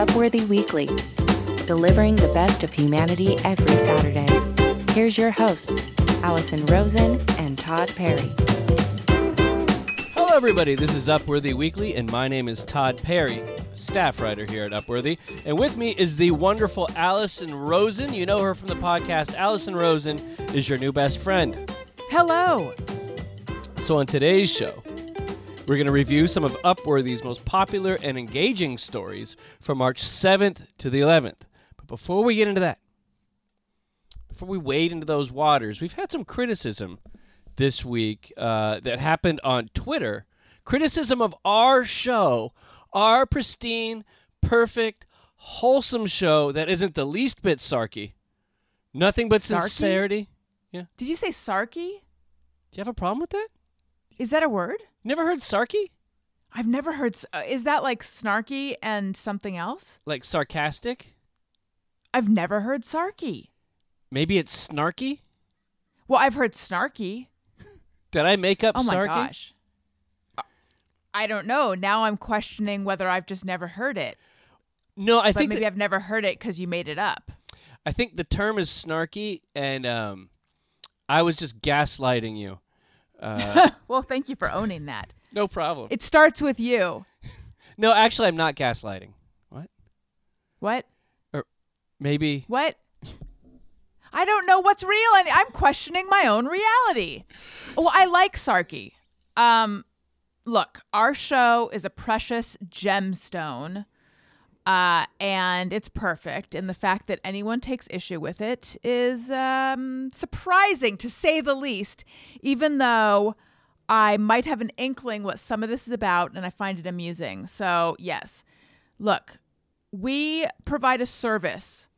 Upworthy Weekly, delivering the best of humanity every Saturday. Here's your hosts, Allison Rosen and Todd Perry. Hello, everybody. This is Upworthy Weekly, and my name is Todd Perry, staff writer here at Upworthy. And with me is the wonderful Allison Rosen. You know her from the podcast. Allison Rosen is your new best friend. Hello. So, on today's show, we're going to review some of Upworthy's most popular and engaging stories from March 7th to the 11th. But before we get into that, before we wade into those waters, we've had some criticism this week uh, that happened on Twitter. Criticism of our show, our pristine, perfect, wholesome show that isn't the least bit sarky. Nothing but Sarky? sincerity. Yeah. Did you say sarky? Do you have a problem with that? Is that a word? Never heard sarky? I've never heard. Uh, is that like snarky and something else? Like sarcastic? I've never heard sarky. Maybe it's snarky? Well, I've heard snarky. Did I make up Oh my sarky? gosh. Uh, I don't know. Now I'm questioning whether I've just never heard it. No, I But think maybe that- I've never heard it because you made it up. I think the term is snarky, and um, I was just gaslighting you. Uh, well, thank you for owning that. no problem. It starts with you. no, actually, I'm not gaslighting. What? What? Or maybe. What? I don't know what's real, and I'm questioning my own reality. Well, I like Sarky. Um, look, our show is a precious gemstone, uh, and it's perfect. And the fact that anyone takes issue with it is um, surprising, to say the least. Even though I might have an inkling what some of this is about, and I find it amusing. So yes, look, we provide a service.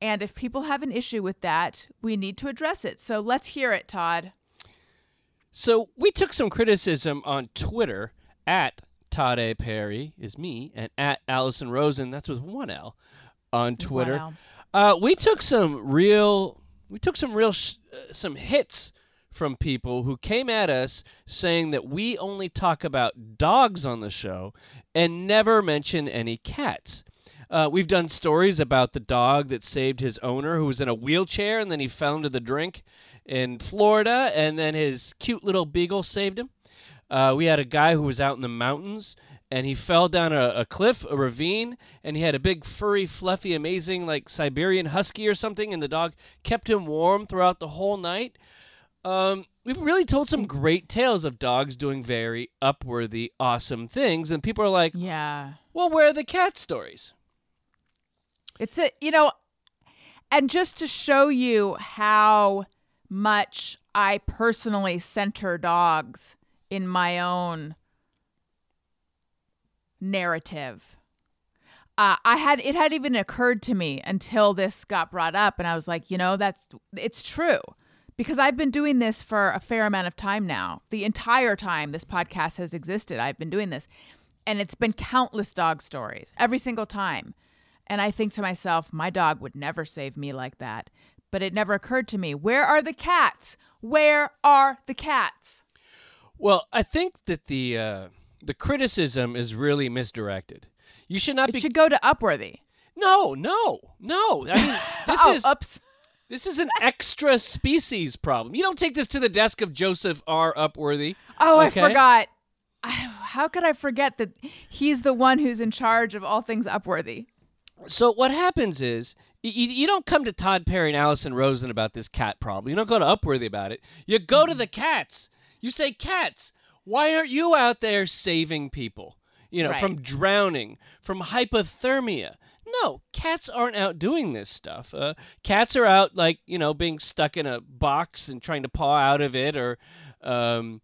And if people have an issue with that, we need to address it. So let's hear it, Todd. So we took some criticism on Twitter at Todd A. Perry is me, and at Allison Rosen, that's with one L, on Twitter. Wow. Uh, we took some real, we took some real, sh- uh, some hits from people who came at us saying that we only talk about dogs on the show and never mention any cats. Uh, we've done stories about the dog that saved his owner, who was in a wheelchair, and then he fell into the drink in Florida, and then his cute little beagle saved him. Uh, we had a guy who was out in the mountains and he fell down a, a cliff, a ravine, and he had a big, furry, fluffy, amazing, like Siberian husky or something, and the dog kept him warm throughout the whole night. Um, we've really told some great tales of dogs doing very upworthy, awesome things, and people are like, Yeah. well, where are the cat stories? It's a, you know, and just to show you how much I personally center dogs in my own narrative. Uh, I had it had even occurred to me until this got brought up, and I was like, you know, that's it's true because I've been doing this for a fair amount of time now. The entire time this podcast has existed, I've been doing this, and it's been countless dog stories every single time. And I think to myself, my dog would never save me like that. But it never occurred to me, where are the cats? Where are the cats? Well, I think that the uh, the criticism is really misdirected. You should not It be. should go to Upworthy. No, no, no. I mean, this oh, is oops. This is an extra species problem. You don't take this to the desk of Joseph R. Upworthy. Oh, okay? I forgot. I- How could I forget that he's the one who's in charge of all things Upworthy? So what happens is you, you don't come to Todd Perry and Allison Rosen about this cat problem. You don't go to Upworthy about it. You go to the cats. You say, "Cats, why aren't you out there saving people? You know, Right. from drowning, from hypothermia." No, cats aren't out doing this stuff. Uh, cats are out like you know being stuck in a box and trying to paw out of it, or um,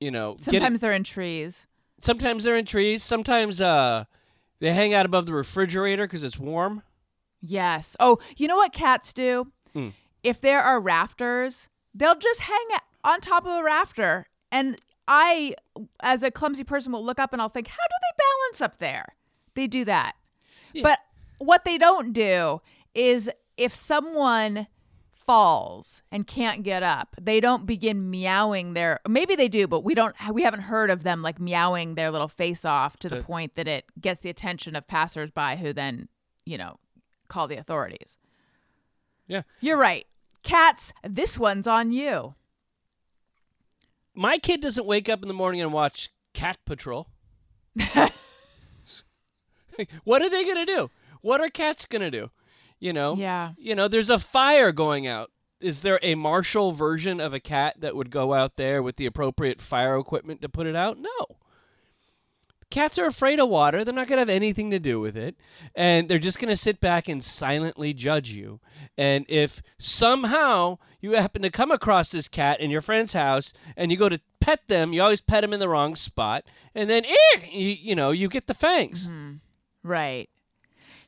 you know, Sometimes they're in trees. sometimes they're in trees. Sometimes uh, they hang out above the refrigerator because it's warm. Yes. Oh, you know what cats do? Hmm. If there are rafters, they'll just hang on top of a rafter. And I, as a clumsy person, will look up and I'll think, how do they balance up there? They do that. Yeah. But what they don't do is if someone falls and can't get up, they don't begin meowing their maybe they do, but we don't we haven't heard of them like meowing their little face off to the Uh, point that it gets the attention of passersby who then you know, call the authorities. Yeah. You're right. Cats, this one's on you. My kid doesn't wake up in the morning and watch Cat Patrol. what are they going to do? What are cats going to do? You know? Yeah. You know, there's a fire going out. Is there a Marshall version of a cat that would go out there with the appropriate fire equipment to put it out? No. Cats are afraid of water. They're not going to have anything to do with it. And they're just going to sit back and silently judge you. And if somehow you happen to come across this cat in your friend's house and you go to pet them, you always pet them in the wrong spot. And then, eh, you, you know, you get the fangs. Right.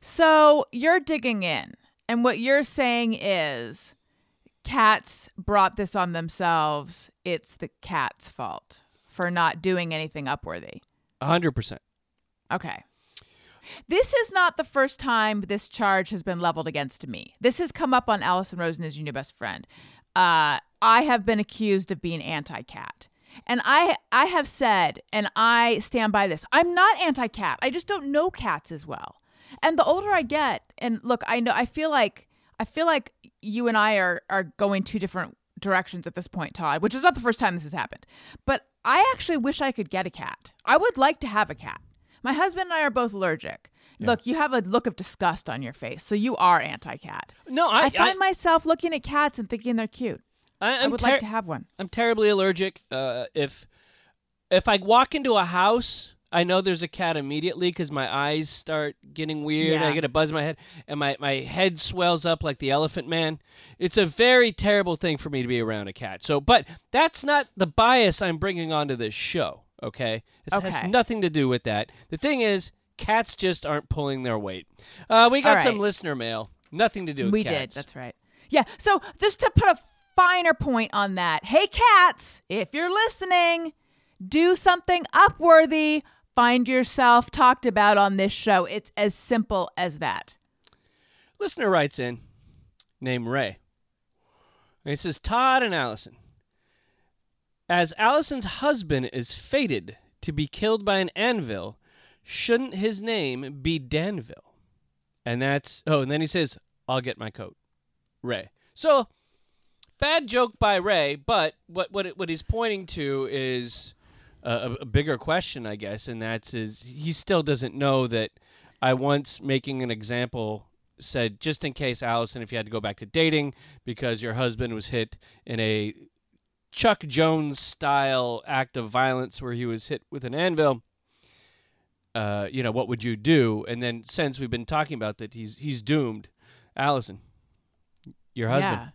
So you're digging in, and what you're saying is cats brought this on themselves. It's the cat's fault for not doing anything upworthy. A 100%. Okay. This is not the first time this charge has been leveled against me. This has come up on Allison Rosen is your new best friend. Uh, I have been accused of being anti-cat. And I I have said, and I stand by this, I'm not anti-cat. I just don't know cats as well. And the older I get, and look, I know I feel like I feel like you and I are are going two different directions at this point, Todd, which is not the first time this has happened. But I actually wish I could get a cat. I would like to have a cat. My husband and I are both allergic. Look, you have a look of disgust on your face, so you are anti-cat. No, I, I, find myself looking at cats and thinking they're cute. I, I would ter- like to have one. I'm terribly allergic. Uh, if if I walk into a house, I know there's a cat immediately because my eyes start getting weird. Yeah. I get a buzz in my head, and my, my head swells up like the elephant man. It's a very terrible thing for me to be around a cat. So, but that's not the bias I'm bringing onto this show. Okay, it has nothing to do with that. The thing is, cats just aren't pulling their weight. Uh, we got All some listener mail. Nothing to do with We cats. did. That's right. Yeah. So just to put a finer point on that, hey cats, if you're listening, do something upworthy. Find yourself talked about on this show. It's as simple as that. Listener writes in, named Ray. And it says, Todd and Allison. As Allison's husband is fated to be killed by an anvil, shouldn't his name be Danville? And that's, oh, and then he says, I'll get my coat. Ray. So, bad joke by Ray, but what, what, what he's pointing to is a- a bigger question, I guess, and that's is he still doesn't know that I once making an example said just in case Allison, if you had to go back to dating because your husband was hit in a Chuck Jones style act of violence where he was hit with an anvil. Uh, you know what would you do? And then since we've been talking about that, he's he's doomed. Allison, your husband. Yeah.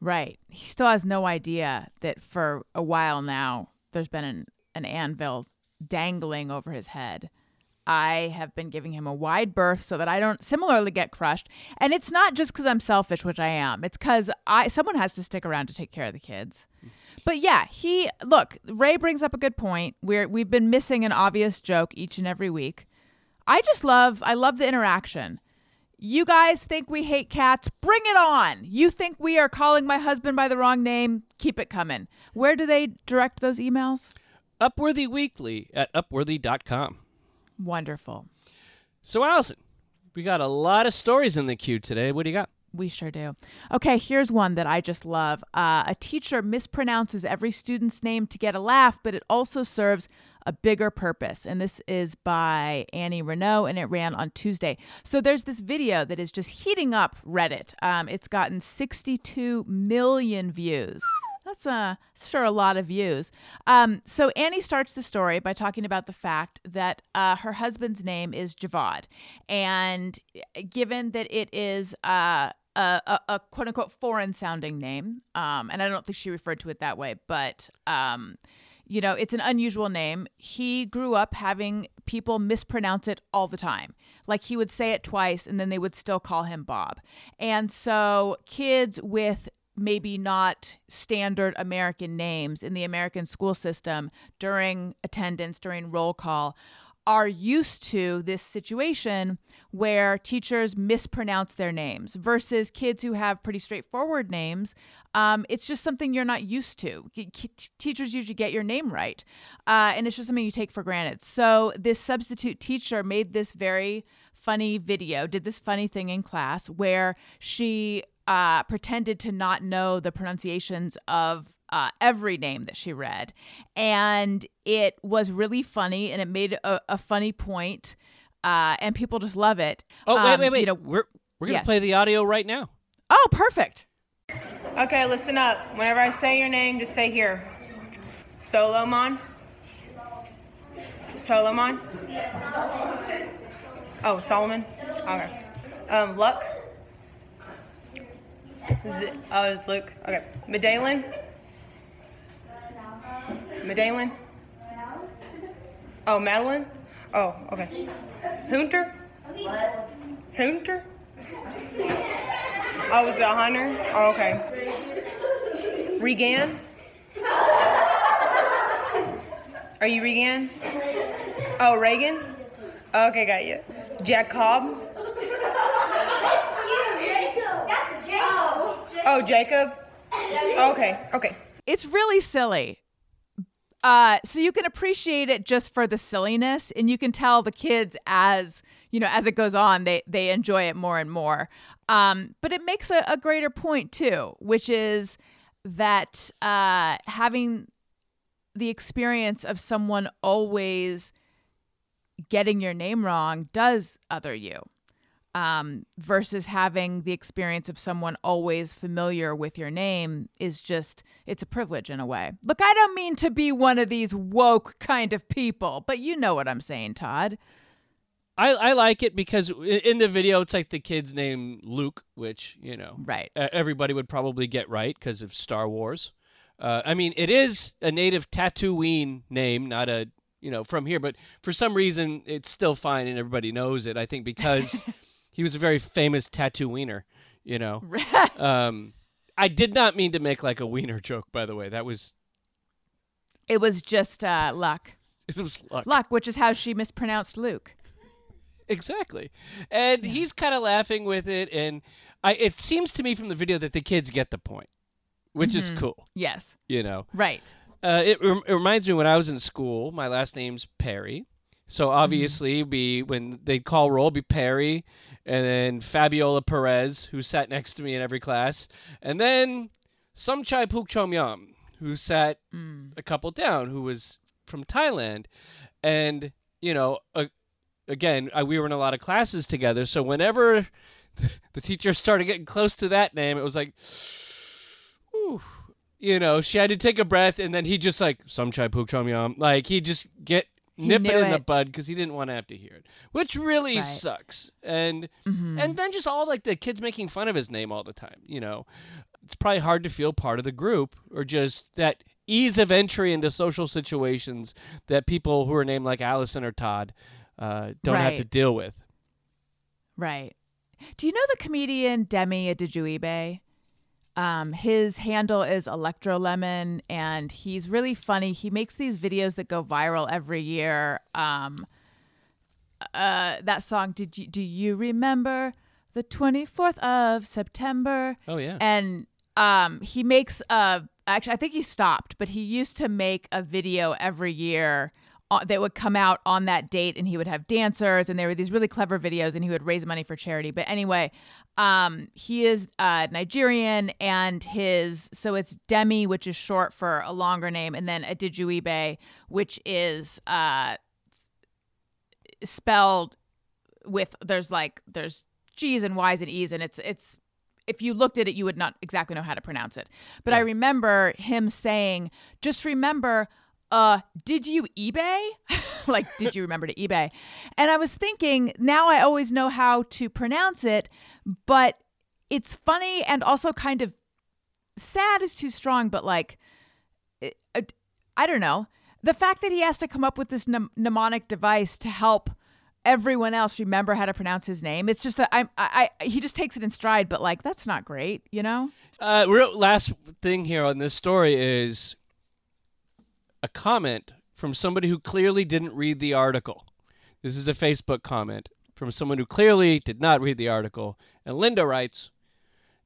Right. He still has no idea that for a while now there's been an, an anvil dangling over his head. I have been giving him a wide berth so that I don't similarly get crushed. And it's not just because I'm selfish, which I am. It's because I someone has to stick around to take care of the kids. But yeah, he look. Ray brings up a good point. We're we've been missing an obvious joke each and every week. I just love I love the interaction. You guys think we hate cats? Bring it on. You think we are calling my husband by the wrong name? Keep it coming. Where do they direct those emails? Upworthy Weekly at upworthy.com. Wonderful. So, Allison, we got a lot of stories in the queue today. What do you got? We sure do. Okay, here's one that I just love. Uh, a teacher mispronounces every student's name to get a laugh, but it also serves a bigger purpose. And this is by Annie Reneau, and it ran on Tuesday. So there's this video that is just heating up Reddit. Um, it's gotten 62 million views. That's uh, sure a lot of views. Um, so Annie starts the story by talking about the fact that uh, her husband's name is Javad, and given that it is uh, a, a, a quote unquote foreign sounding name, um, and I don't think she referred to it that way, but um, you know, it's an unusual name. He grew up having people mispronounce it all the time. Like he would say it twice and then they would still call him Bob. And so kids with maybe not standard American names in the American school system during attendance, during roll call, are used to this situation where teachers mispronounce their names versus kids who have pretty straightforward names. Um, it's just something you're not used to. Teachers usually get your name right, uh, and it's just something you take for granted. So this substitute teacher made this very funny video, did this funny thing in class where she uh, pretended to not know the pronunciations of uh, every name that she read. And it was really funny and it made a, a funny point, uh, and people just love it. Oh, wait, Um, wait, wait. You know, we're we're gonna yes. play the audio right now. oh, perfect. Okay, listen up. Whenever I say your name, just say here. Solomon. S- Solomon. Oh, Solomon. Okay. Um, Luck. Z- oh, it's Luke. Okay. Medallion. Medallion. Oh, Madeline. Oh, okay. Hunter. Hunter. Oh, was it a hunter? Oh, okay. Regan? Are you Regan? Oh, Reagan? Okay, got you. Jack Jacob? Oh, Jacob? Okay, okay. It's really silly. Uh, so you can appreciate it just for the silliness, and you can tell the kids as you know as it goes on, they they enjoy it more and more. Um, but it makes a, a greater point too, which is that uh, having the experience of someone always getting your name wrong does other you um, versus having the experience of someone always familiar with your name is just it's a privilege in a way look i don't mean to be one of these woke kind of people but you know what i'm saying todd I, I like it because in the video it's like the kid's name Luke, which you know Right. everybody would probably get right because of Star Wars. Uh, I mean, it is a native Tatooine name, not a you know from here, but for some reason it's still fine and everybody knows it. I think because he was a very famous Tatooiner, you know. um, I did not mean to make like a wiener joke, by the way. That was it was just uh, luck it was luck. luck which is how she mispronounced luke Exactly. And he's kind of laughing with it and I it seems to me from the video that the kids get the point, which is cool, yes you know. right Uh, it, rem- it reminds me when I was in school, my last name's Perry. So obviously be when they'd call roll be Perry and then Fabiola Perez who sat next to me in every class and then some Chai Puk Chom Yam who sat a couple down who was from Thailand and you know uh, again I, we were in a lot of classes together so whenever the teacher started getting close to that name it was like Whew. you know, she had to take a breath, and then he just like some chai puk chom yum, like he just get nip it in the bud because he didn't want to have to hear it, which really Right. sucks. And Mm-hmm. and then just all like the kids making fun of his name all the time. You know, it's probably hard to feel part of the group or just that ease of entry into social situations that people who are named like Allison or Todd uh, don't have to deal with. Right. Do you know the comedian Demi Adejuyigbe? Um, his handle is Electro Lemon, and he's really funny. He makes these videos that go viral every year. Um, uh, that song, did you do you remember the twenty fourth of September? Oh yeah. and um he makes a actually i think he stopped but he used to make a video every year uh, that would come out on that date and he would have dancers and there were these really clever videos and he would raise money for charity but anyway um he is uh nigerian and his so it's demi which is short for a longer name and then Adejuyigbe which is uh spelled with there's like there's G's and Y's and E's and it's it's if you looked at it you would not exactly know how to pronounce it. But I remember him saying, just remember uh did you eBay? like did you remember to eBay? And I was thinking now I always know how to pronounce it, but it's funny and also kind of sad is too strong, but like it- uh, I don't know. The fact that he has to come up with this mnem- mnemonic device to help everyone else remember how to pronounce his name. It's just I, I, I, he just takes it in stride, but like that's not great, you know? Uh, real last thing here on this story is a comment from somebody who clearly didn't read the article. This is a Facebook comment from someone who clearly did not read the article. And Linda writes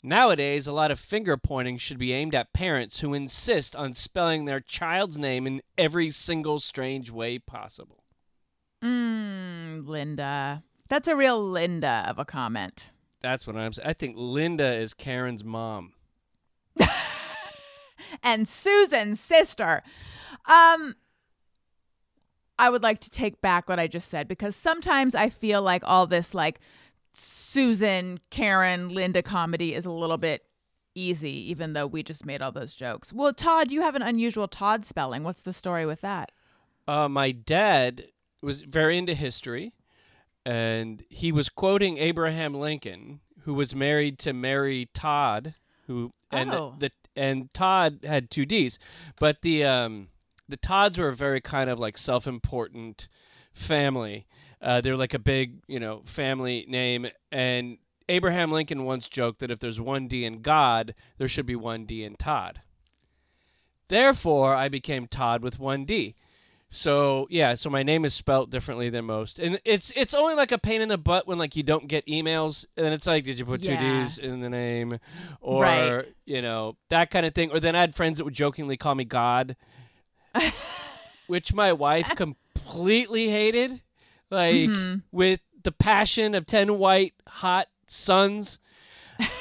Nowadays, a lot of finger pointing should be aimed at parents who insist on spelling their child's name in every single strange way possible. Mm, Linda. That's a real Linda of a comment. That's what I'm saying. I think Linda is Karen's mom. and Susan's sister. Um, I would like to take back what I just said because sometimes I feel like all this like Susan, Karen, Linda comedy is a little bit easy, even though we just made all those jokes. Well, Todd, you have an unusual Todd spelling. What's the story with that? Uh, my dad was very into history, and he was quoting Abraham Lincoln, who was married to Mary Todd, who and Oh. the, and Todd had two D's, but the um the Todds were a very kind of like self-important family. Uh, they're like a big, you know, family name, and Abraham Lincoln once joked that if there's one D in God, there should be one D in Todd. Therefore, I became Todd with one D. So yeah, so my name is spelt differently than most, and it's it's only like a pain in the butt when like you don't get emails, and it's like, did you put two Yeah. D's in the name, or Right. you know that kind of thing. Or then I had friends that would jokingly call me God, which my wife completely hated, like Mm-hmm. with the passion of ten white hot suns.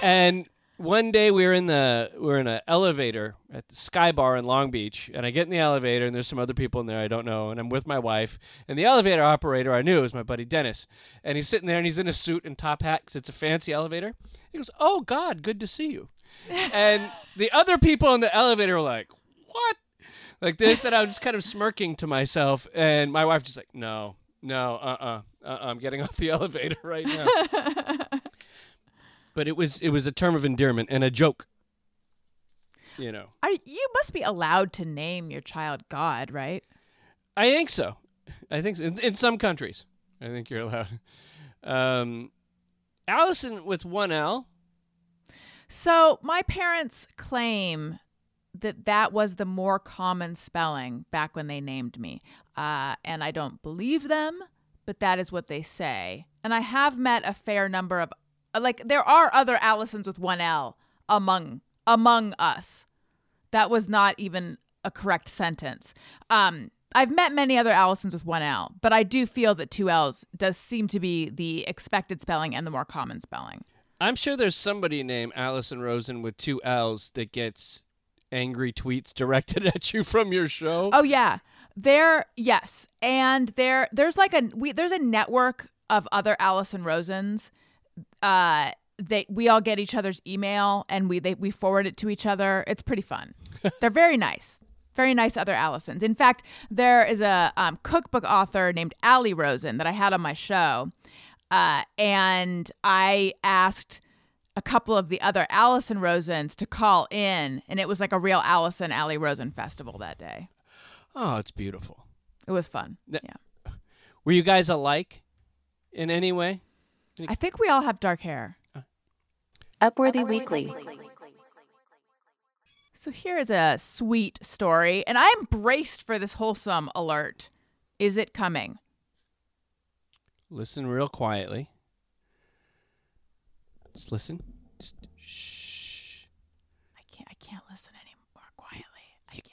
and one day we were in the we were in an elevator at the Sky Bar in Long Beach, and I get in the elevator, and there's some other people in there I don't know, and I'm with my wife, and the elevator operator I knew was my buddy Dennis, and he's sitting there, and he's in a suit and top hat because it's a fancy elevator. He goes, "Oh God, good to see you," and the other people in the elevator were like, "What?" Like this, and I was just kind of smirking to myself, and my wife just like, "No, no, uh, uh-uh, uh, I'm getting off the elevator right now." but it was it was a term of endearment and a joke. You know, Are, you must be allowed to name your child God, right? I think so. I think so. In, in some countries, I think you're allowed. Um, Allison with one L. So my parents claim that that was the more common spelling back when they named me, uh, and I don't believe them, but that is what they say. And I have met a fair number of, like, there are other Allisons with one L among among us. That was not even a correct sentence. Um, I've met many other Allisons with one L, but I do feel that two L's does seem to be the expected spelling and the more common spelling. I'm sure there's somebody named Allison Rosen with two L's that gets angry tweets directed at you from your show. Oh yeah. There yes. And there there's like a we there's a network of other Allison Rosens. Uh they we all get each other's email and we they we forward it to each other. It's pretty fun. They're very nice. Very nice other Allisons. In fact, there is a um, cookbook author named Allie Rosen that I had on my show. Uh, and I asked a couple of the other Allison Rosens to call in, and it was like a real Allison Allie Rosen festival that day. Oh, it's beautiful. It was fun. Th- yeah. Were you guys alike in any way? I think we all have dark hair. Uh, Upworthy Weekly. So here is a sweet story, and I'm braced for this wholesome alert. Is it coming? Listen real quietly. Just listen. Just shh. I can't. I can't listen any more quietly. I can't.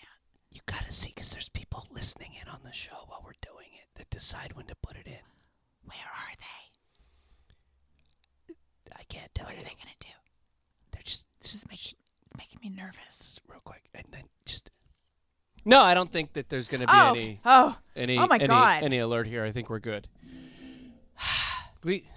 You gotta see, because there's people listening in on the show while we're doing it that decide when to put it in. Where are they? Can't tell What are they gonna do? They're just This is making making me nervous. real quick, and then just. No, I don't think that there's gonna be Oh, any oh, any Oh my any, God. any alert here. I think we're good. We-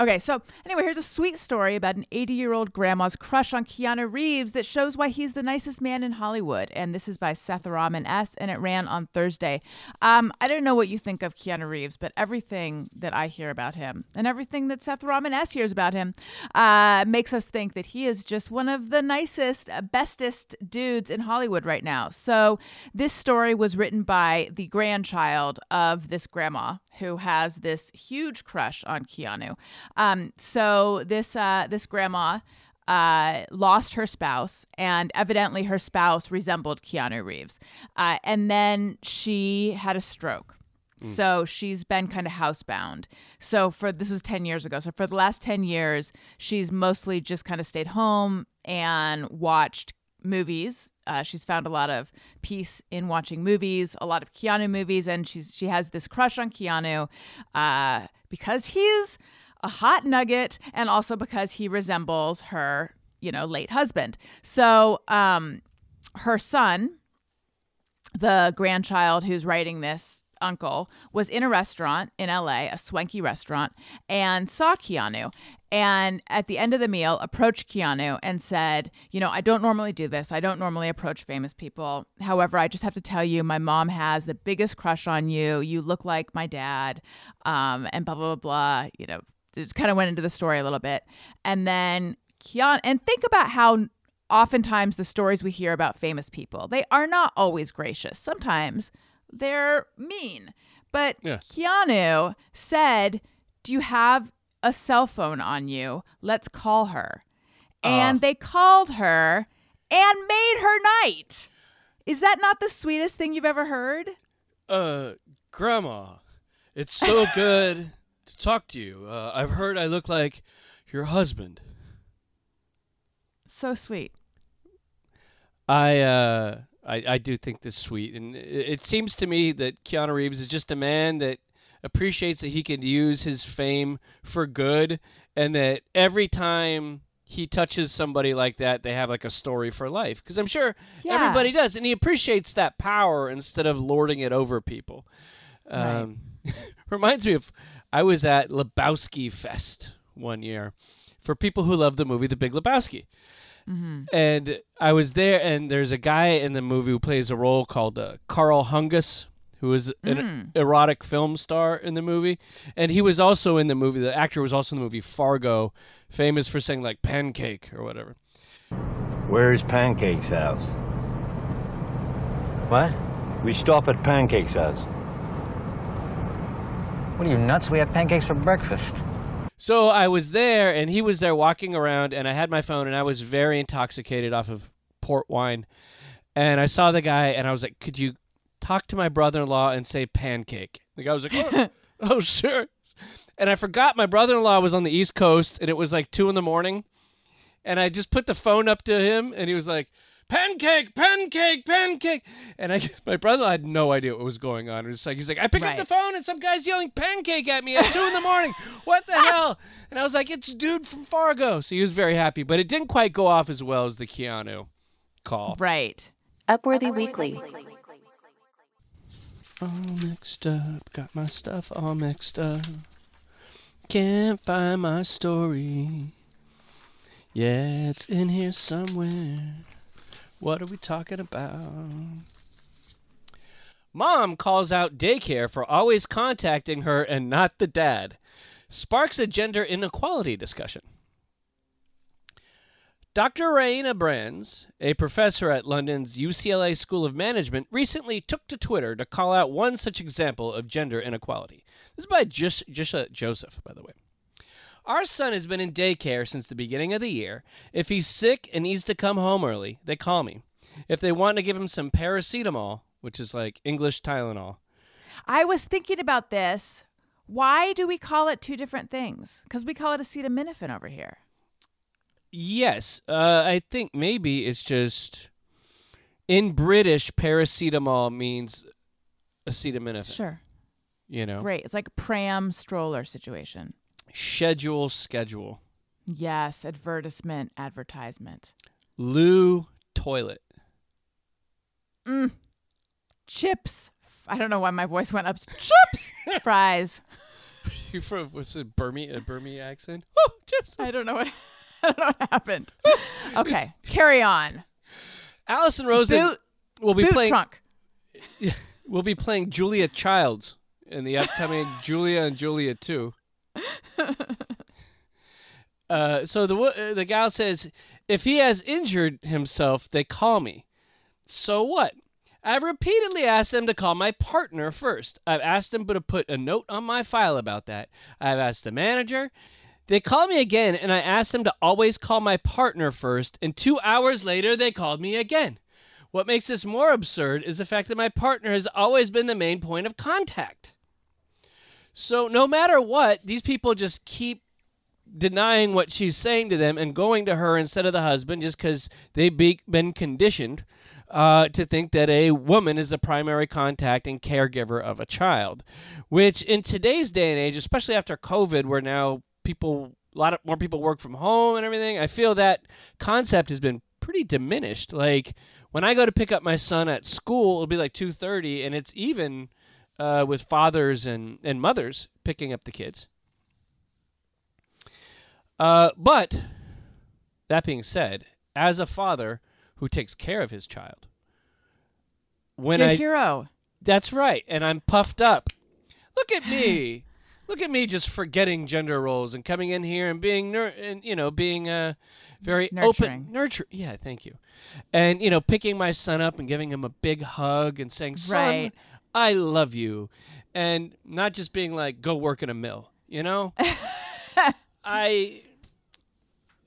Okay, so anyway, here's a sweet story about an 80 year old grandma's crush on Keanu Reeves that shows why he's the nicest man in Hollywood. And this is by Seth Rahman S. and it ran on Thursday. Um, I don't know what you think of Keanu Reeves, but everything that I hear about him and everything that Seth Rahman S. hears about him uh, makes us think that he is just one of the nicest, uh, bestest dudes in Hollywood right now. So this story was written by the grandchild of this grandma who has this huge crush on Keanu. Um, so this uh, this grandma uh, lost her spouse, and evidently her spouse resembled Keanu Reeves. Uh, and then she had a stroke. So she's been kind of housebound. So for this was 10 years ago. So for the last 10 years, she's mostly just kind of stayed home and watched movies. Uh, she's found a lot of peace in watching movies, a lot of Keanu movies, and she's she has this crush on Keanu uh, because he's a hot nugget, and also because he resembles her, you know, late husband. So, um, her son, the grandchild who's writing this uncle was in a restaurant in LA, a swanky restaurant, and saw Keanu. And at the end of the meal, approached Keanu and said, You know, I don't normally do this. I don't normally approach famous people. However, I just have to tell you, my mom has the biggest crush on you. You look like my dad, um, and blah, blah, blah, blah. You know, just kind of went into the story a little bit. And then Keanu, and think about how oftentimes the stories we hear about famous people, they are not always gracious. Sometimes they're mean. But Yeah. Keanu said, Do you have a cell phone on you? Let's call her. And they called her and made her night. Is that not the sweetest thing you've ever heard? Uh, Grandma, it's so good to talk to you. Uh, I've heard I look like your husband. So sweet. I uh I, I do think this is sweet, and it, it seems to me that Keanu Reeves is just a man that appreciates that he can use his fame for good, and that every time he touches somebody like that, they have like a story for life. Because I'm sure Yeah. everybody does, and he appreciates that power instead of lording it over people. Um, reminds me of I was at Lebowski Fest one year for people who love the movie The Big Lebowski and I was there, and there's a guy in the movie who plays a role called uh, Karl Hungus, who is an erotic film star in the movie, and he was also in the movie. The actor was also in the movie Fargo, famous for saying like pancake or whatever. Where's Pancake's house? What? We stop at Pancake's house. What are you nuts? We have pancakes for breakfast. So I was there, and he was there walking around, and I had my phone, and I was very intoxicated off of port wine, and I saw the guy, and I was like, "Could you talk to my brother-in-law and say pancake?" The guy was like, "Oh, oh sure," and I forgot my brother-in-law was on the East Coast, and it was like two in the morning, and I just put the phone up to him, and he was like. Pancake, pancake, pancake, and I, my brother had no idea what was going on. It was like he's like, I pick up the phone and some guy's yelling pancake at me at two in the morning. What the hell? And I was like, it's dude from Fargo. So he was very happy, but it didn't quite go off as well as the Keanu call. Right. Upworthy Weekly. All mixed up, got my stuff all mixed up. Can't find my story. Yeah, it's in here somewhere. What are we talking about? Mom calls out daycare for always contacting her and not the dad. Sparks a gender inequality discussion. Dr. Raina Brands, a professor at London's UCLA School of Management, recently took to Twitter to call out one such example of gender inequality. This is by Jish, Jisha Joseph, by the way. Our son has been in daycare since the beginning of the year. If he's sick and needs to come home early, they call me. If they want to give him some paracetamol, which is like English Tylenol, I was thinking about this. Why do we call it two different things? Because we call it acetaminophen over here. Yes, uh, I think maybe it's just in British, paracetamol means acetaminophen. Sure. You know, Great. It's like pram stroller situation. Schedule, schedule. Yes. Advertisement, advertisement. Loo toilet. Mm. Chips. I don't know why my voice went up. Chips. Fries. You from what's it, Burmese, a Burmese accent? Oh, chips. I don't know what. I don't know what happened. Okay, carry on. Allison Rosen Boot, will be boot playing. trunk. Will be playing Julia Childs in the upcoming Julia and Julia Two. Uh, so the uh, the gal says, if he has injured himself, they call me. So what? I've repeatedly asked them to call my partner first. I've asked them to put a note on my file about that. I've asked the manager. They called me again, and I asked them to always call my partner first. And two hours later, they called me again. What makes this more absurd is the fact that my partner has always been the main point of contact. So no matter what, these people just keep denying what she's saying to them and going to her instead of the husband just because they've be- been conditioned uh, to think that a woman is the primary contact and caregiver of a child, which in today's day and age, especially after COVID, where now people a lot of more people work from home and everything, I feel that concept has been pretty diminished. Like when I go to pick up my son at school, it'll be like two thirty, and it's even uh, with fathers and and mothers picking up the kids. Uh, but that being said, as a father who takes care of his child, when Your I hero. that's right, and I'm puffed up. Look at me. Look at me just forgetting gender roles and coming in here and being nur- and you know being uh very Nurturing. open nurture yeah thank you and you know picking my son up and giving him a big hug and saying son Right. I love you. And not just being like go work in a mill you know? I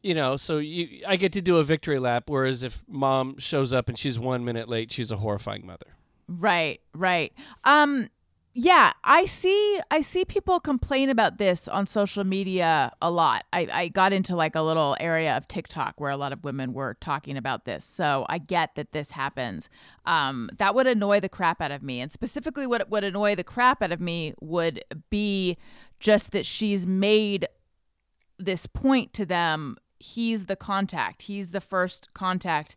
you know so you i get to do a victory lap whereas if mom shows up and she's one minute late she's a horrifying mother. Right, right. Um yeah, I see I see people complain about this on social media a lot. I, I got into like a little area of TikTok where a lot of women were talking about this. So I get that this happens. Um that would annoy the crap out of me. And specifically what would annoy the crap out of me would be just that she's made this point to them he's the contact he's the first contact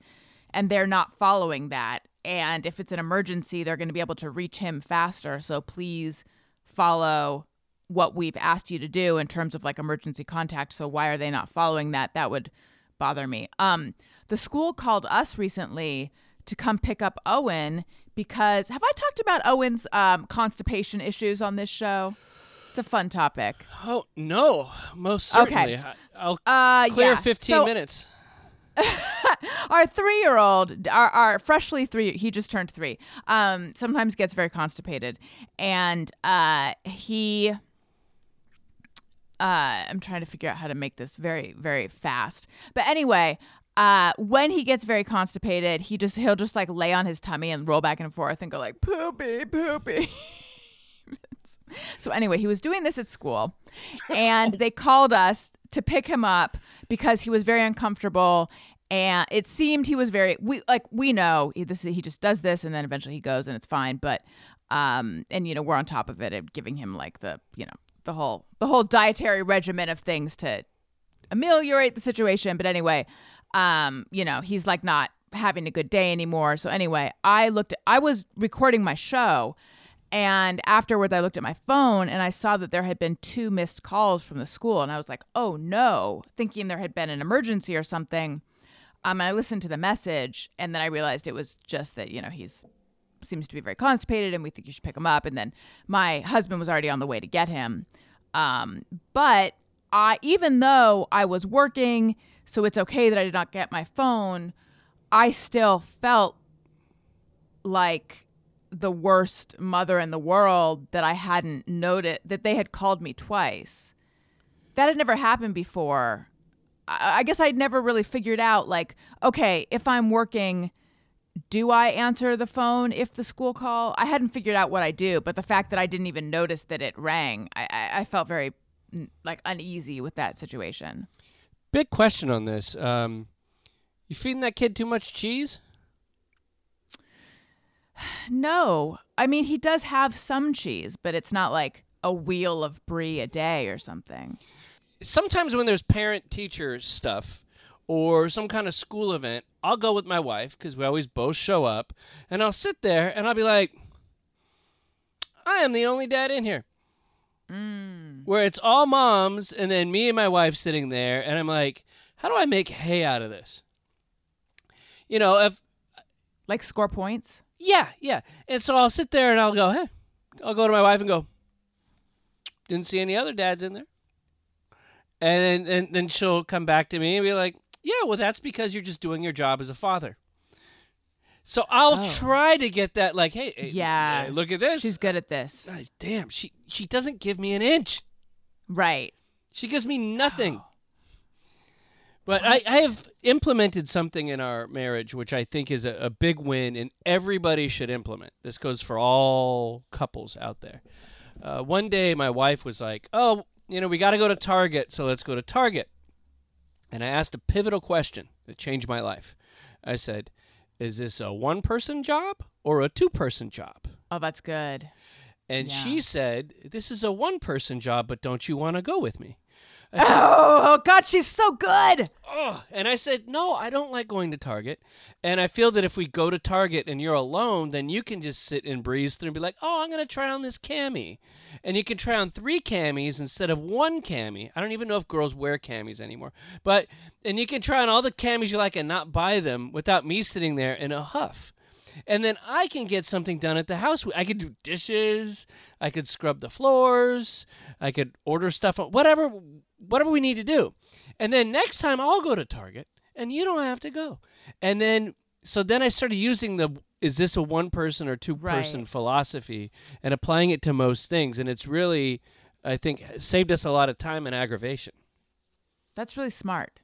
and they're not following that and if it's an emergency they're going to be able to reach him faster. So please follow what we've asked you to do in terms of like emergency contact. So why are they not following that? That would bother me. Um the school called us recently to come pick up owen because have i talked about owen's um, constipation issues on this show? It's a fun topic. Oh no, most certainly. I- I'll Uh, clear yeah. 15 So- minutes. Our three-year-old, our, our freshly three, he just turned three. Um, sometimes gets very constipated, and uh, he. Uh, I'm trying to figure out how to make this very, very fast. But anyway, uh, when he gets very constipated, he just he'll just like lay on his tummy and roll back and forth and go like poopy, poopy. So anyway, he was doing this at school, and they called us to pick him up because he was very uncomfortable, and it seemed he was very we like we know he, this he just does this, and then eventually he goes and it's fine, but um and you know we're on top of it and giving him like the you know the whole the whole dietary regimen of things to ameliorate the situation. But anyway, um, you know, he's like not having a good day anymore. So anyway, I looked I was recording my show and afterwards I looked at my phone and I saw that there had been two missed calls from the school. And I was like, "Oh no," thinking there had been an emergency or something. Um, and I listened to the message and then I realized it was just that, you know, he's seems to be very constipated and we think you should pick him up. And then my husband was already on the way to get him. Um, but I, even though I was working, so it's okay that I did not get my phone, I still felt like the worst mother in the world that I hadn't noted that they had called me twice. That had never happened before. I, I guess I'd never really figured out, like, okay, if I'm working, do I answer the phone if the school call? I hadn't figured out what I do, but the fact that I didn't even notice that it rang, I, I, I felt very mm, like uneasy with that situation. Big question on this. Um, you feeding that kid too much cheese? No, I mean he does have some cheese, but it's not like a wheel of brie a day or something. Sometimes when there's parent teacher stuff or some kind of school event, I'll go with my wife because we always both show up, and I'll sit there and I'll be like, I am the only dad in here. Mm. Where it's all moms and then me and my wife sitting there, and I'm like, how do I make hay out of this? You know, if Like score points. Yeah, yeah. And so I'll sit there and I'll go, hey, I'll go to my wife and go, didn't see any other dads in there. And then, and then she'll come back to me and be like, yeah, well, that's because you're just doing your job as a father. So I'll Oh. try to get that, like, hey, hey, Yeah. hey, look at this. She's good at this. Damn, she she doesn't give me an inch. Right. She gives me nothing. But I, I have implemented something in our marriage which I think is a, a big win and everybody should implement. This goes for all couples out there. Uh, one day my wife was like, Oh, you know, we got to go to Target, so let's go to Target. And I asked a pivotal question that changed my life. I said, Is this a one person job or a two person job? Oh, that's good. And Yeah. she said, This is a one person job, but don't you want to go with me? Oh, oh, God, she's so good. Oh, and I said, no, I don't like going to Target. And I feel that if we go to Target and you're alone, then you can just sit and breeze through and be like, oh, I'm going to try on this cami. And you can try on three camis instead of one cami. I don't even know if girls wear camis anymore. But, and you can try on all the camis you like and not buy them without me sitting there in a huff. And then I can get something done at the house. I could do dishes. I could scrub the floors. I could order stuff, whatever, whatever we need to do. And then next time I'll go to Target and you don't have to go. And then, so then I started using the is this a one person or two person Right. philosophy and applying it to most things. And it's really, I think, saved us a lot of time and aggravation. That's really smart.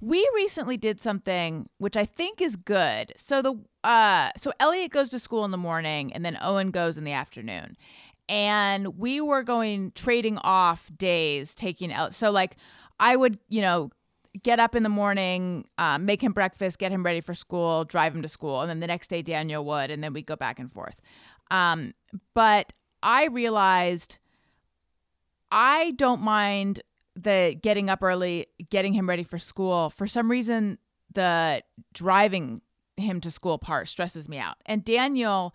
We recently did something which I think is good. So the uh so Elliot goes to school in the morning and then Owen goes in the afternoon. And we were going trading off days taking out. So like I would, you know, get up in the morning, um, make him breakfast, get him ready for school, drive him to school, and then the next day Daniel would, and then we'd go back and forth. Um, but I realized I don't mind the getting up early, getting him ready for school. For some reason, the driving him to school part stresses me out. And Daniel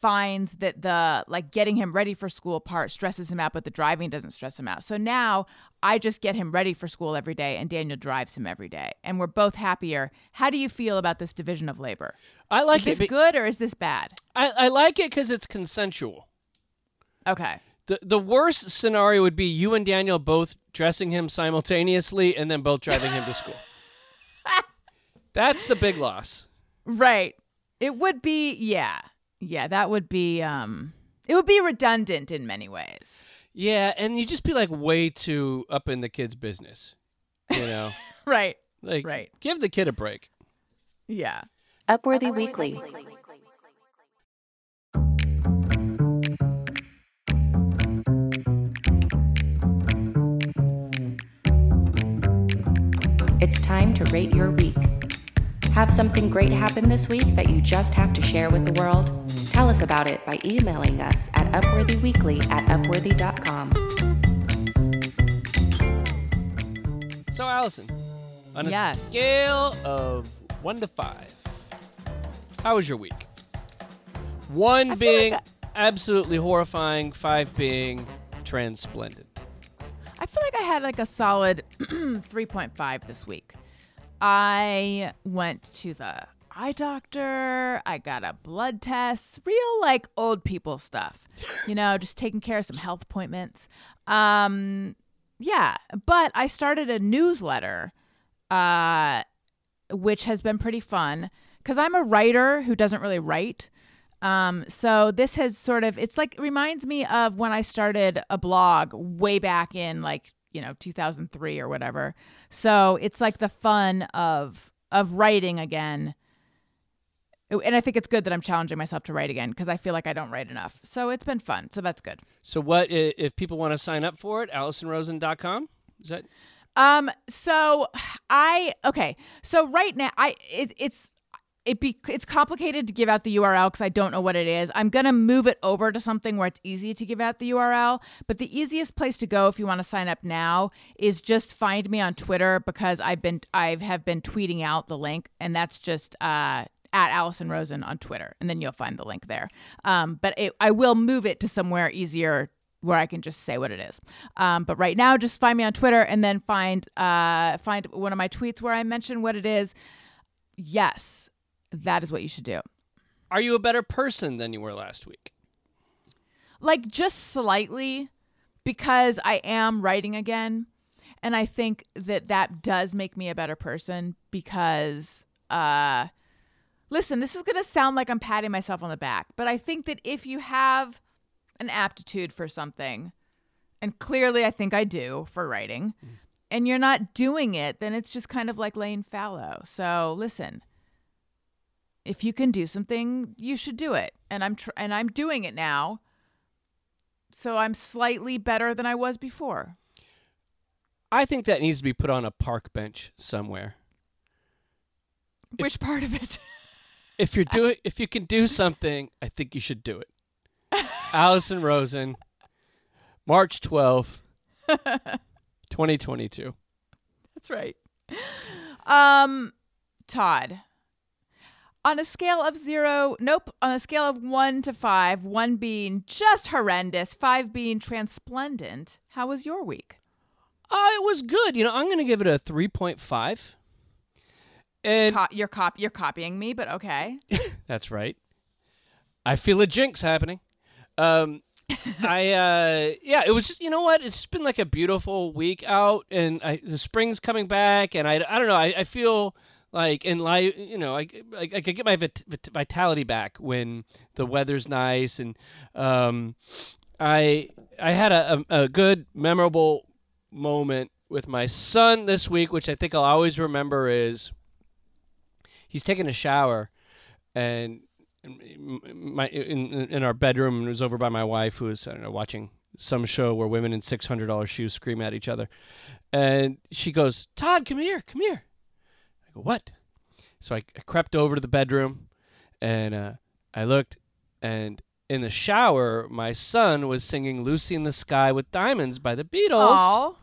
finds that the like getting him ready for school part stresses him out, but the driving doesn't stress him out. So now I just get him ready for school every day and Daniel drives him every day. And we're both happier. How do you feel about this division of labor? I like is this good or is this bad? I, I like it because it's consensual. Okay. The the worst scenario would be you and Daniel both dressing him simultaneously and then both driving him to school. That's the big loss. Right. It would be yeah. Yeah, that would be um it would be redundant in many ways. Yeah, and you'd just be like way too up in the kid's business. You know? Right. like Right. give the kid a break. Yeah. Upworthy Weekly. It's time to rate your week. Have something great happen this week that you just have to share with the world? Tell us about it by emailing us at upworthyweekly at upworthy.com. So Allison, on a Yes. scale of one to five, how was your week? One I being like absolutely horrifying, five being transplendent. I feel like I had like a solid 3.5 this week. I went to the eye doctor. I got a blood test, real like old people stuff. You know, just taking care of some health appointments. Um yeah, but I started a newsletter uh which has been pretty fun cuz I'm a writer who doesn't really write. Um, so this has sort of it's like reminds me of when I started a blog way back in like, you know, 2003 or whatever. So it's like the fun of of writing again. And I think it's good that I'm challenging myself to write again because I feel like I don't write enough. So it's been fun. So that's good. So what if people want to sign up for it? AllisonRosen.com? Is that Um. So I okay. So right now, I it, it's it be it's complicated to give out the URL because I don't know what it is. I'm gonna move it over to something where it's easy to give out the URL. But the easiest place to go if you want to sign up now is just find me on Twitter because I've been I have been tweeting out the link, and that's just uh at Allison Rosen on Twitter, and then you'll find the link there. Um, but it, I will move it to somewhere easier where I can just say what it is. Um, but right now, just find me on Twitter and then find uh, find one of my tweets where I mention what it is. Yes, that is what you should do. Are you a better person than you were last week? Like just slightly, because I am writing again, and I think that that does make me a better person because. Uh, listen, this is going to sound like I'm patting myself on the back, but I think that if you have an aptitude for something, and clearly I think I do for writing, and you're not doing it, then it's just kind of like laying fallow. So listen, if you can do something, you should do it, and I'm tr- and I'm doing it now. So I'm slightly better than I was before. I think that needs to be put on a park bench somewhere. Which part of it? If you're doing, if you can do something, I think you should do it. Allison Rosen, March twelfth, twenty twenty two. That's right. Um, Todd. On a scale of zero, nope. On a scale of one to five, one being just horrendous, five being transplendent. How was your week? Oh, it was good. You know, I'm going to give it a three point five. And Co- you're cop. You're copying me, but okay. That's right. I feel a jinx happening. Um, I uh, yeah, it was just you know what? It's just been like a beautiful week out, and I, the spring's coming back, and I, I don't know. I, I feel like in life, you know, I, I, I could get my vit- vit- vitality back when the weather's nice, and um, I I had a, a, a good memorable moment with my son this week, which I think I'll always remember is he's taking a shower and my in in our bedroom and it was over by my wife who was I don't know watching some show where women in six hundred dollar shoes scream at each other, and she goes, "Todd, come here, come here." Go, "What?" So I, I crept over to the bedroom, and uh, I looked, and in the shower, my son was singing "Lucy in the Sky with Diamonds" by the Beatles Oh,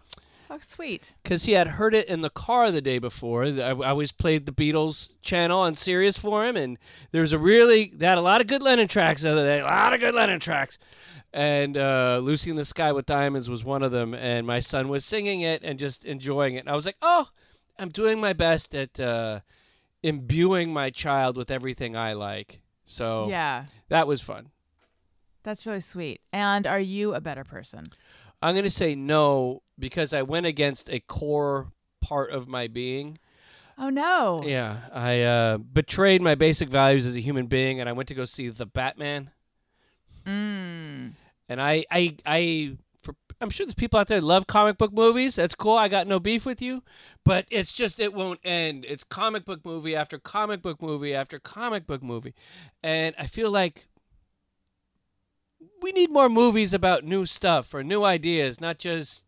how sweet. because he had heard it in the car the day before. I, I always played the Beatles channel on Sirius for him, and there was a really they had a lot of good Lennon tracks the other day, a lot of good Lennon tracks, and uh, "Lucy in the Sky with Diamonds" was one of them. And my son was singing it and just enjoying it. And I was like, "Oh, I'm doing my best at uh, imbuing my child with everything I like." So Yeah, that was fun. that's really sweet. And are you a better person? I'm going to say no because I went against a core part of my being. Oh no. Yeah, I uh, betrayed my basic values as a human being, and I went to go see the Batman. Mm. And I, I, I, I'm sure there's people out there love comic book movies. That's cool. I got no beef with you, but it's just it won't end. It's comic book movie after comic book movie after comic book movie, and I feel like we need more movies about new stuff or new ideas, not just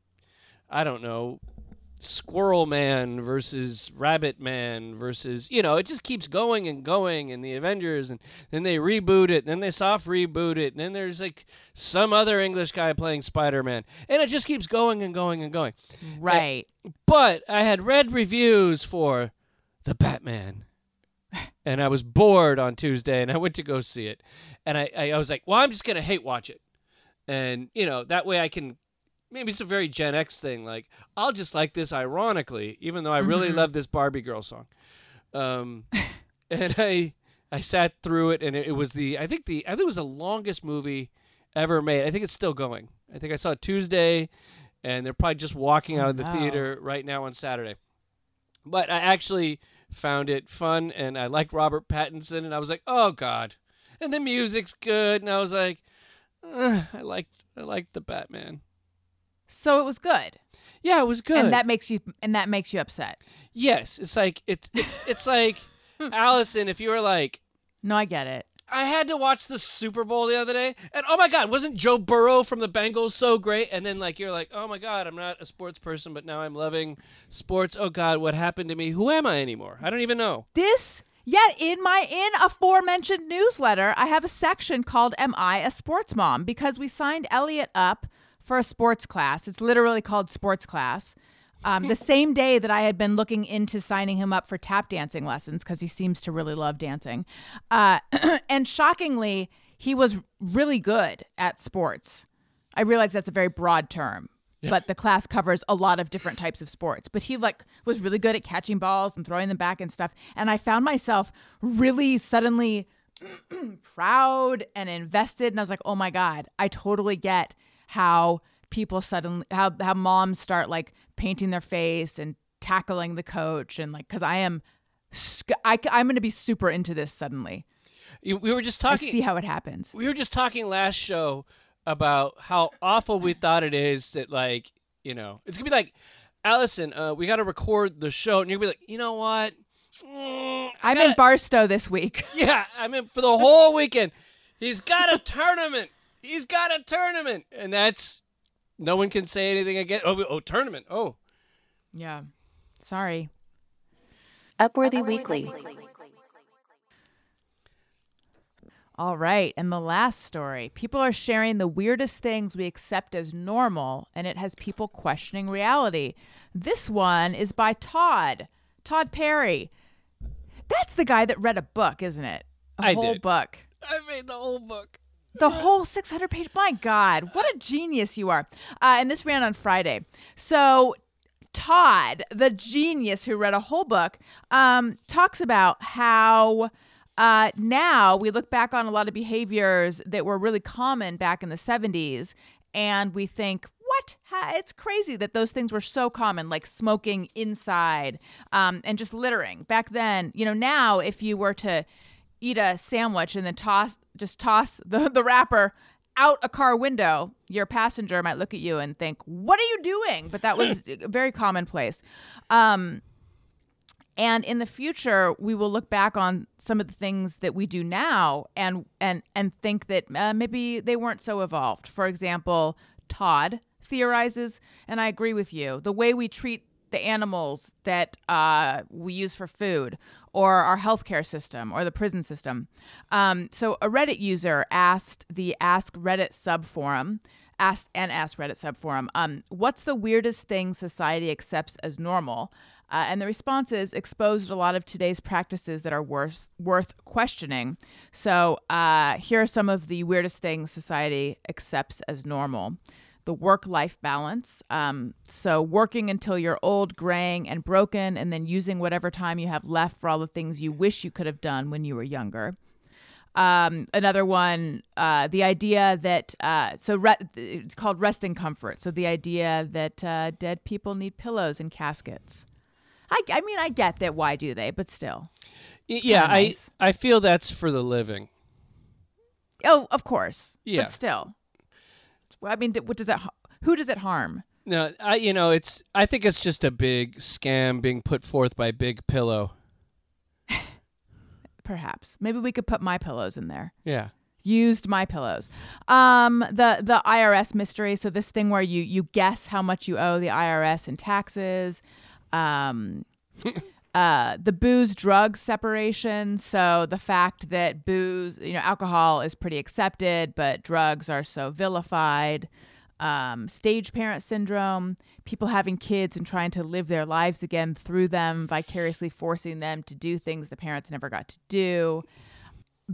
I don't know, Squirrel Man versus Rabbit Man versus you know, it just keeps going and going and the Avengers and then they reboot it, and then they soft reboot it, and then there's like some other English guy playing Spider Man. And it just keeps going and going and going. Right. But I had read reviews for the Batman. And I was bored on Tuesday and I went to go see it. And I, I, I was like, well, I'm just going to hate watch it. And, you know, that way I can maybe it's a very Gen X thing. Like, I'll just like this ironically, even though I really love this Barbie girl song. Um, and I I sat through it, and it, it was the I think the I think it was the longest movie ever made. I think it's still going. I think I saw it Tuesday, and they're probably just walking out of the wow. theater right now on Saturday. But I actually found it fun, and I liked Robert Pattinson, and I was like, oh god. And the music's good, and I was like, I liked I liked the Batman. So it was good. Yeah, it was good. And that makes you and that makes you upset. yes, it's like it's it's, it's like Allison. If you were like, No, I get it. I had to watch the Super Bowl the other day, and oh my God, wasn't Joe Burrow from the Bengals so great? And then like you're like, oh my God, I'm not a sports person, but now I'm loving sports. Oh God, what happened to me? Who am I anymore? I don't even know. This yet in my in aforementioned newsletter, I have a section called Am I a Sports Mom? Because we signed Elliot up for a sports class. It's literally called sports class. Um, the same day that I had been looking into signing him up for tap dancing lessons because he seems to really love dancing. Uh, and shockingly, he was really good at sports. I realize that's a very broad term, but the class covers a lot of different types of sports. But he like was really good at catching balls and throwing them back and stuff. And I found myself really suddenly proud and invested. And I was like, oh my God, I totally get how people suddenly, how, how moms start like painting their face and tackling the coach. And like, cause I am, I, I'm going to be super into this suddenly. We were just talking. I see how it happens. we were just talking last show about how awful we thought it is that like you know it's gonna be like Allison, uh, we got to record the show, and you're gonna be like, you know what? Mm, I'm in gotta- Barstow this week. Yeah, I mean for the whole weekend. He's got a tournament. He's got a tournament, and that's no one can say anything again. Oh, oh, tournament. Oh, Yeah. Sorry. Upworthy Weekly. All right. And the last story people are sharing the weirdest things we accept as normal, and it has people questioning reality. This one is by Todd, Todd Perry. That's the guy that read a book, isn't it? A I whole did. book. I made the whole book. The whole 600 page. My God, what a genius you are. Uh, and this ran on Friday. So, Todd, the genius who read a whole book, um, talks about how uh, now we look back on a lot of behaviors that were really common back in the 70s and we think, what? It's crazy that those things were so common, like smoking inside um, and just littering. Back then, you know, now if you were to eat a sandwich and then toss just toss the, the wrapper out a car window, your passenger might look at you and think, "What are you doing?" But that was very commonplace. Um, and in the future, we will look back on some of the things that we do now and and and think that uh, maybe they weren't so evolved. For example, Todd theorizes, and I agree with you, the way we treat the animals that uh, we use for food, or our healthcare system, or the prison system. Um, so, a Reddit user asked the Ask Reddit subforum, asked and asked Reddit subforum, um, "What's the weirdest thing society accepts as normal?" Uh, and the responses exposed a lot of today's practices that are worth worth questioning. So, uh, here are some of the weirdest things society accepts as normal the work life balance. Um, so, working until you're old, graying, and broken, and then using whatever time you have left for all the things you wish you could have done when you were younger. Um, another one, uh, the idea that, uh, so re- it's called resting comfort. So, the idea that uh, dead people need pillows and caskets. I, I mean, I get that. Why do they? But still. Yeah, kinda I. I feel that's for the living. Oh, of course. Yeah. But still. I mean, what does that, who does it harm? No, I you know it's I think it's just a big scam being put forth by Big Pillow. Perhaps. Maybe we could put my pillows in there. Yeah. used my pillows um the the irs mystery so this thing where you you guess how much you owe the irs in taxes um uh the booze drug separation. So the fact that booze you know alcohol is pretty accepted but drugs are so vilified. Um, stage parent syndrome, people having kids and trying to live their lives again through them, vicariously forcing them to do things the parents never got to do.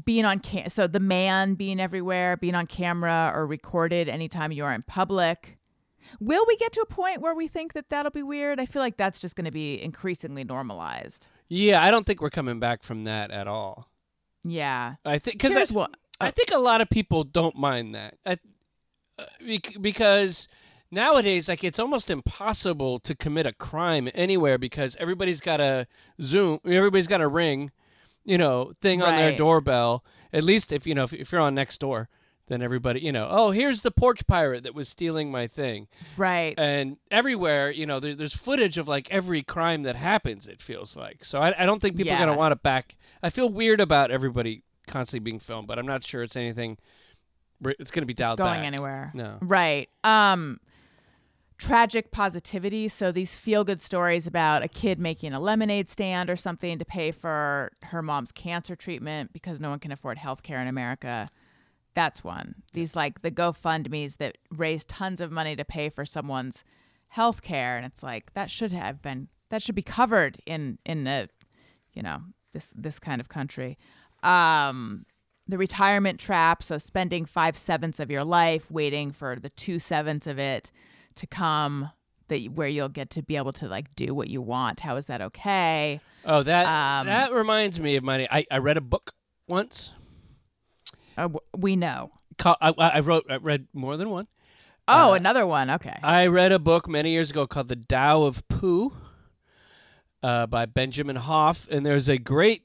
Being on cam- so the man being everywhere being on camera or recorded anytime you are in public will we get to a point where we think that that'll be weird i feel like that's just going to be increasingly normalized Yeah, I don't think we're coming back from that at all. yeah I think because I, what- I think a lot of people don't mind that. I, uh, because nowadays, like, it's almost impossible to commit a crime anywhere because everybody's got a Zoom, everybody's got a ring, you know, thing on their doorbell. At least if you know if, if you're on next door, then everybody, you know, oh, here's the porch pirate that was stealing my thing. right. And everywhere you know there, there's footage of like every crime that happens it feels like. So i, I don't think people are going to want to back i feel weird about everybody constantly being filmed but i'm not sure it's anything it's going to be dialed going back. anywhere. No. Right. Um tragic positivity. So these feel good stories about a kid making a lemonade stand or something to pay for her mom's cancer treatment because no one can afford health care in america that's one. These like the gofundme's that raise tons of money to pay for someone's health care and it's like that should have been that should be covered in in a you know this this kind of country. Um the retirement trap so spending five sevenths of your life waiting for the two sevenths of it to come that where you'll get to be able to like do what you want. How is that okay? Oh that Um, that reminds me of my i, I read a book once uh, we know I, I wrote i read more than one oh Uh, another one okay I read a book many years ago called The Tao of Pooh uh, by Benjamin Hoff, and there's a great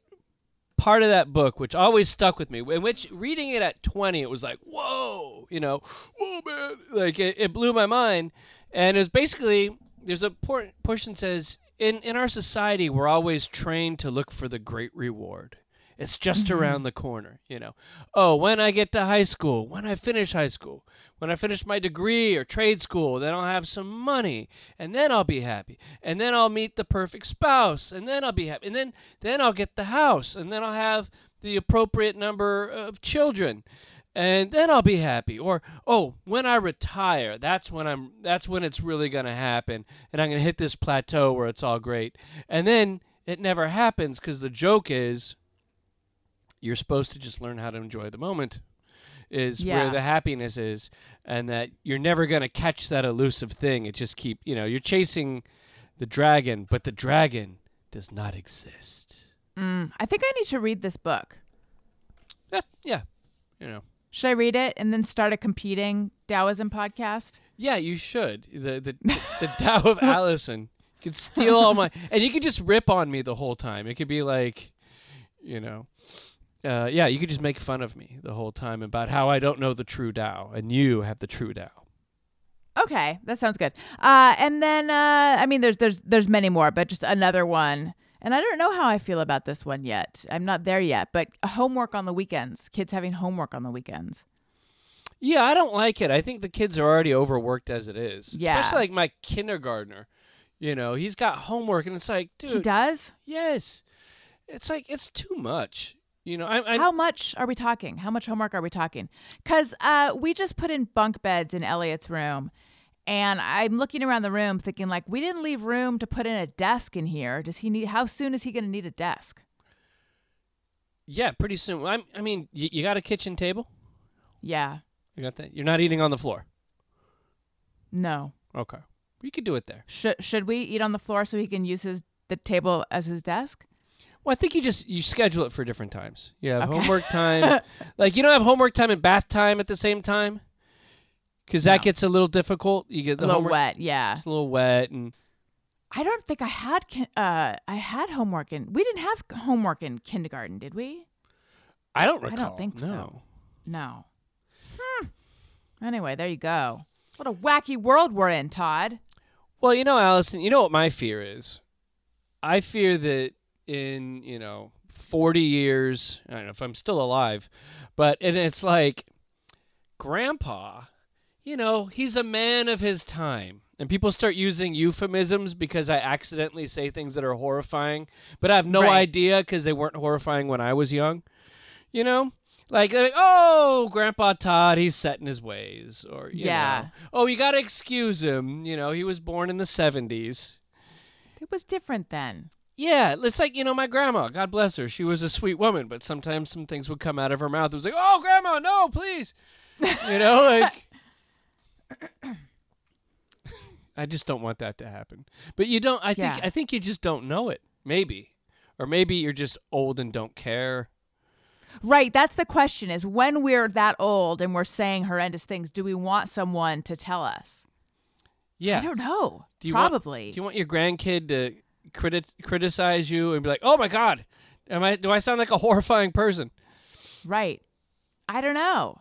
part of that book which always stuck with me. In which reading it at 20, it was like, whoa, you know, whoa, man, like it, it blew my mind. And it was basically there's a por- portion says in in our society we're always trained to look for the great reward. It's just mm-hmm. around the corner, you know. Oh, when I get to high school, when I finish high school, when I finish my degree or trade school, then I'll have some money, and then I'll be happy. And then I'll meet the perfect spouse, and then I'll be happy. And then then I'll get the house, and then I'll have the appropriate number of children. And then I'll be happy. Or oh, when I retire, that's when I'm that's when it's really going to happen and I'm going to hit this plateau where it's all great. And then it never happens cuz the joke is you're supposed to just learn how to enjoy the moment is where the happiness is and that you're never going to catch that elusive thing. It just keep you know you're chasing the dragon but the dragon does not exist. Mm, I think I need to read this book. yeah, yeah you know. Should I read it and then start a competing Taoism podcast? yeah you should. The the, the Tao of Allison you could steal all my and you could just rip on me the whole time. It could be like you know uh, yeah you could just make fun of me the whole time about how I don't know the true Tao and you have the true Tao Okay, that sounds good. Uh, and then uh, I mean, there's there's there's many more, but just another one. And I don't know how I feel about this one yet. I'm not there yet. But homework on the weekends. Kids having homework on the weekends. Yeah, I don't like it. I think the kids are already overworked as it is. Yeah. Especially like my kindergartner. You know, he's got homework and it's like, dude, he does. yes. It's like it's too much. You know, I, I How much are we talking? How much homework are we talking? Because uh, we just put in bunk beds in Elliot's room, and I'm looking around the room thinking like, we didn't leave room to put in a desk in here. Does he need? How soon is he going to need a desk? yeah, pretty soon. I'm, I mean, you, you got a kitchen table? Yeah. You got that? You're not eating on the floor. No. Okay. You could do it there. Should should we eat on the floor so he can use his the table as his desk? Well, I think you just you schedule it for different times. You have Okay. homework time. like you don't have homework time and bath time at the same time. Cuz that No. gets a little difficult. You get the a little homework wet. Yeah. It's a little wet and I don't think I had uh I had homework in. We didn't have homework in kindergarten, did we? I don't recall. I don't think no. so. No. Hmm. Anyway, there you go. What a wacky world we're in, Todd. Well, you know, Allison, you know what my fear is? I fear that in, you know, 40 years, I don't know if I'm still alive, but and it's like grandpa, you know, he's a man of his time. And people start using euphemisms because I accidentally say things that are horrifying, but I have no Right. idea because they weren't horrifying when I was young. You know? Like, like, oh, Grandpa Todd, he's set in his ways. Or, you Yeah. know, oh, you got to excuse him. You know, he was born in the 70s. It was different then. Yeah, it's like, you know, my grandma, God bless her, she was a sweet woman, but sometimes some things would come out of her mouth. It was like, oh, Grandma, no, please. You know, like. I just don't want that to happen. But you don't, I think, Yeah. I think you just don't know it. Maybe. Or maybe you're just old and don't care. Right, that's the question is when we're that old and we're saying horrendous things, do we want someone to tell us? Yeah. I don't know. Do you want- Probably. do you want your grandkid to criti- criticize you and be like, "Oh my God, am I? Do I sound like a horrifying person?" right. I don't know.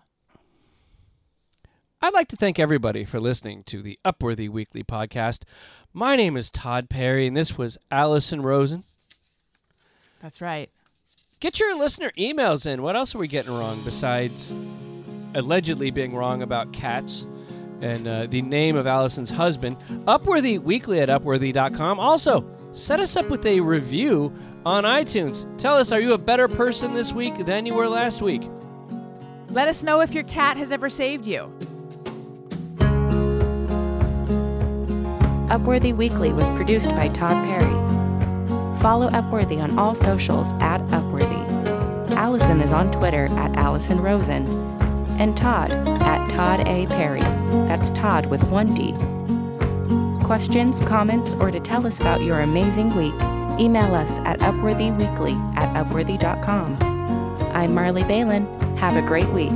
I'd like to thank everybody for listening to the Upworthy Weekly podcast. My name is Todd Perry, and this was Allison Rosen. That's right. Get your listener emails in. What else are we getting wrong besides allegedly being wrong about cats and uh, the name of Allison's husband? Upworthy Weekly at Upworthy.com. Also, set us up with a review on iTunes. Tell us, are you a better person this week than you were last week? Let us know if your cat has ever saved you. Upworthy Weekly was produced by Todd Perry. Follow Upworthy on all socials at Upworthy. Allison is on Twitter at Allison Rosen. And Todd at Todd A. Perry. That's Todd with one D. Questions, comments, or to tell us about your amazing week, email us at upworthyweekly at upworthy.com. I'm Marley Balin. Have a great week.